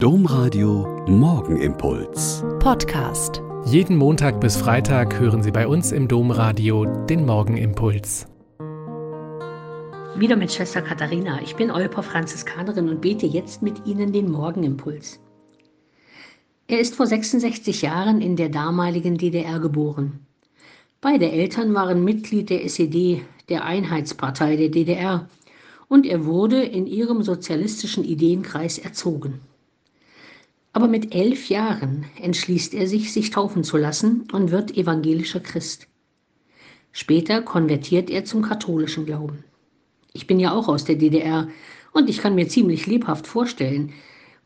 Domradio Morgenimpuls. Podcast. Jeden Montag bis Freitag hören Sie bei uns im Domradio den Morgenimpuls. Wieder mit Schwester Katharina. Ich bin Olper Franziskanerin und bete jetzt mit Ihnen den Morgenimpuls. Er ist vor 66 Jahren in der damaligen DDR geboren. Beide Eltern waren Mitglied der SED, der Einheitspartei der DDR, und er wurde in ihrem sozialistischen Ideenkreis erzogen. Aber mit elf Jahren entschließt er sich, sich taufen zu lassen und wird evangelischer Christ. Später konvertiert er zum katholischen Glauben. Ich bin ja auch aus der DDR und ich kann mir ziemlich lebhaft vorstellen,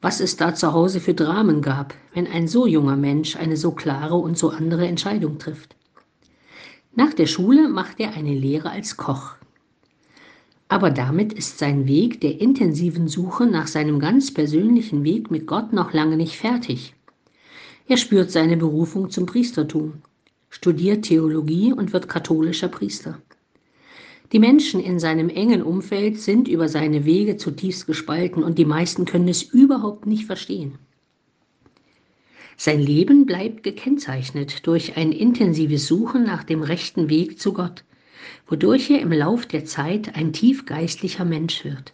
was es da zu Hause für Dramen gab, wenn ein so junger Mensch eine so klare und so andere Entscheidung trifft. Nach der Schule macht er eine Lehre als Koch. Aber damit ist sein Weg der intensiven Suche nach seinem ganz persönlichen Weg mit Gott noch lange nicht fertig. Er spürt seine Berufung zum Priestertum, studiert Theologie und wird katholischer Priester. Die Menschen in seinem engen Umfeld sind über seine Wege zutiefst gespalten und die meisten können es überhaupt nicht verstehen. Sein Leben bleibt gekennzeichnet durch ein intensives Suchen nach dem rechten Weg zu Gott wodurch er im Lauf der Zeit ein tief geistlicher Mensch wird.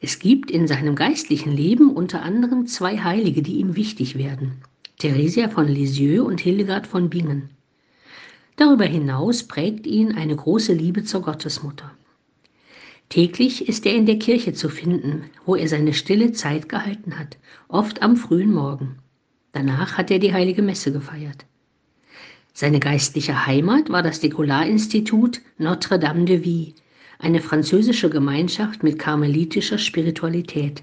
Es gibt in seinem geistlichen Leben unter anderem zwei Heilige, die ihm wichtig werden, Theresia von Lisieux und Hildegard von Bingen. Darüber hinaus prägt ihn eine große Liebe zur Gottesmutter. Täglich ist er in der Kirche zu finden, wo er seine stille Zeit gehalten hat, oft am frühen Morgen. Danach hat er die heilige Messe gefeiert. Seine geistliche Heimat war das Dekolarinstitut Notre-Dame de Vie, eine französische Gemeinschaft mit karmelitischer Spiritualität.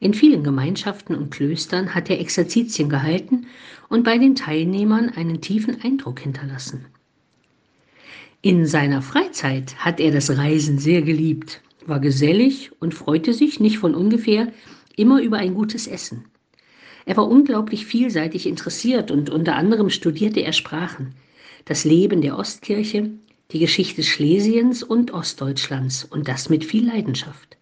In vielen Gemeinschaften und Klöstern hat er Exerzitien gehalten und bei den Teilnehmern einen tiefen Eindruck hinterlassen. In seiner Freizeit hat er das Reisen sehr geliebt, war gesellig und freute sich nicht von ungefähr immer über ein gutes Essen. Er war unglaublich vielseitig interessiert und unter anderem studierte er Sprachen, das Leben der Ostkirche, die Geschichte Schlesiens und Ostdeutschlands und das mit viel Leidenschaft.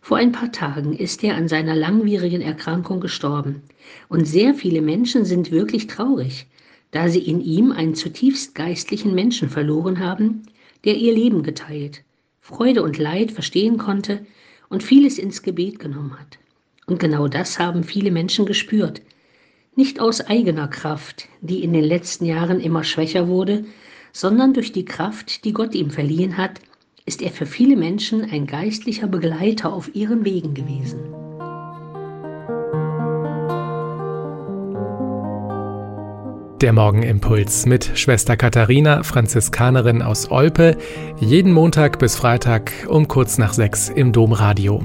Vor ein paar Tagen ist er an seiner langwierigen Erkrankung gestorben und sehr viele Menschen sind wirklich traurig, da sie in ihm einen zutiefst geistlichen Menschen verloren haben, der ihr Leben geteilt, Freude und Leid verstehen konnte und vieles ins Gebet genommen hat. Und genau das haben viele Menschen gespürt. Nicht aus eigener Kraft, die in den letzten Jahren immer schwächer wurde, sondern durch die Kraft, die Gott ihm verliehen hat, ist er für viele Menschen ein geistlicher Begleiter auf ihren Wegen gewesen. Der Morgenimpuls mit Schwester Katharina, Franziskanerin aus Olpe, jeden Montag bis Freitag um kurz nach sechs im Domradio.